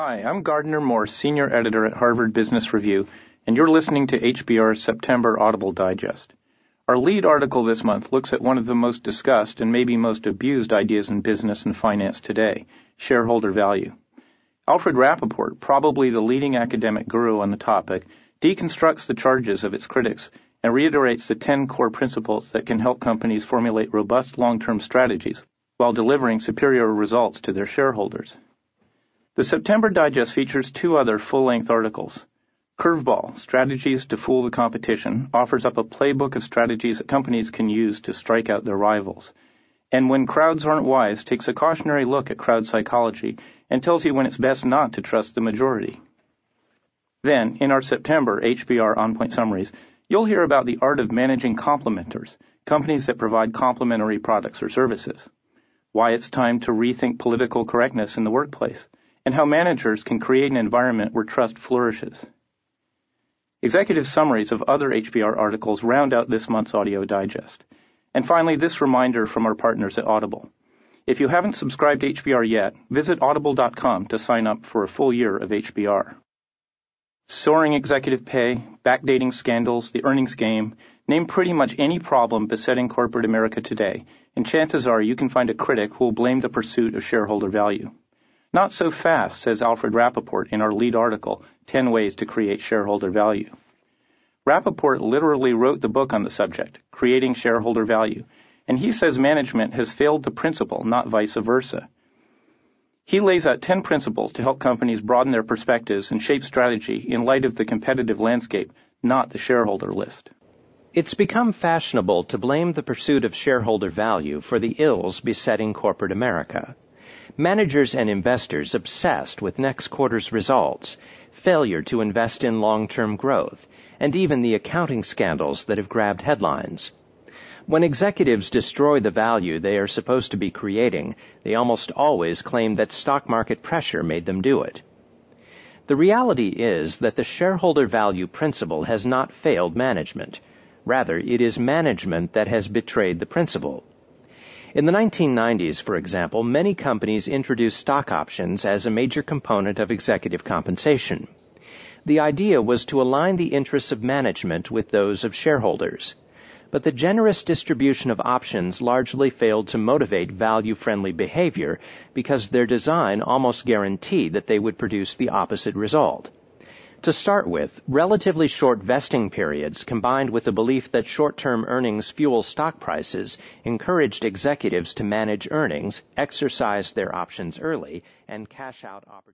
Hi, I'm Gardiner Morse, Senior Editor at Harvard Business Review, and you're listening to HBR's September Audible Digest. Our lead article this month looks at one of the most discussed and maybe most abused ideas in business and finance today shareholder value. Alfred Rappaport, probably the leading academic guru on the topic, deconstructs the charges of its critics and reiterates the 10 core principles that can help companies formulate robust long term strategies while delivering superior results to their shareholders. The September Digest features two other full length articles. Curveball Strategies to Fool the Competition offers up a playbook of strategies that companies can use to strike out their rivals. And When Crowds Aren't Wise takes a cautionary look at crowd psychology and tells you when it's best not to trust the majority. Then, in our September HBR On Point summaries, you'll hear about the art of managing complementors, companies that provide complementary products or services, why it's time to rethink political correctness in the workplace and how managers can create an environment where trust flourishes. Executive summaries of other HBR articles round out this month's audio digest. And finally, this reminder from our partners at Audible. If you haven't subscribed to HBR yet, visit audible.com to sign up for a full year of HBR. Soaring executive pay, backdating scandals, the earnings game, name pretty much any problem besetting corporate America today, and chances are you can find a critic who will blame the pursuit of shareholder value. Not so fast, says Alfred Rappaport in our lead article, 10 Ways to Create Shareholder Value. Rappaport literally wrote the book on the subject, Creating Shareholder Value, and he says management has failed the principle, not vice versa. He lays out 10 principles to help companies broaden their perspectives and shape strategy in light of the competitive landscape, not the shareholder list. It's become fashionable to blame the pursuit of shareholder value for the ills besetting corporate America managers and investors obsessed with next quarter's results, failure to invest in long-term growth, and even the accounting scandals that have grabbed headlines. When executives destroy the value they are supposed to be creating, they almost always claim that stock market pressure made them do it. The reality is that the shareholder value principle has not failed management. Rather, it is management that has betrayed the principle. In the 1990s, for example, many companies introduced stock options as a major component of executive compensation. The idea was to align the interests of management with those of shareholders. But the generous distribution of options largely failed to motivate value-friendly behavior because their design almost guaranteed that they would produce the opposite result. To start with, relatively short vesting periods combined with the belief that short-term earnings fuel stock prices encouraged executives to manage earnings, exercise their options early, and cash out opportunities.